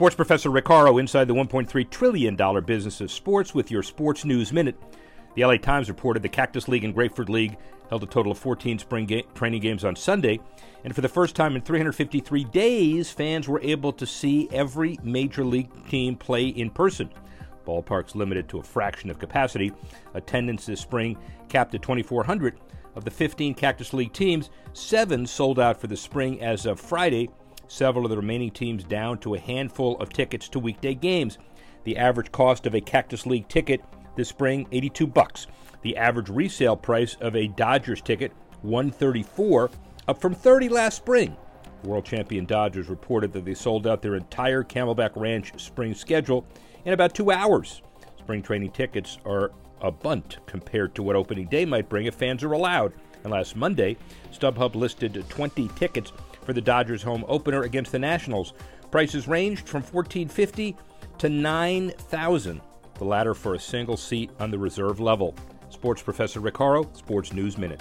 Sports Professor Rick inside the $1.3 trillion business of sports with your Sports News Minute. The LA Times reported the Cactus League and Grapefruit League held a total of 14 spring ga- training games on Sunday, and for the first time in 353 days, fans were able to see every major league team play in person. Ballparks limited to a fraction of capacity. Attendance this spring capped at 2,400. Of the 15 Cactus League teams, seven sold out for the spring as of Friday, several of the remaining teams down to a handful of tickets to weekday games. The average cost of a Cactus League ticket this spring 82 bucks. The average resale price of a Dodgers ticket 134, up from 30 last spring. World champion Dodgers reported that they sold out their entire Camelback Ranch spring schedule in about 2 hours. Spring training tickets are a bunt compared to what opening day might bring if fans are allowed. And last Monday, StubHub listed 20 tickets for the Dodgers home opener against the Nationals. Prices ranged from 1450 to 9000 the latter for a single seat on the reserve level. Sports Professor Rick Horrow, Sports News Minute.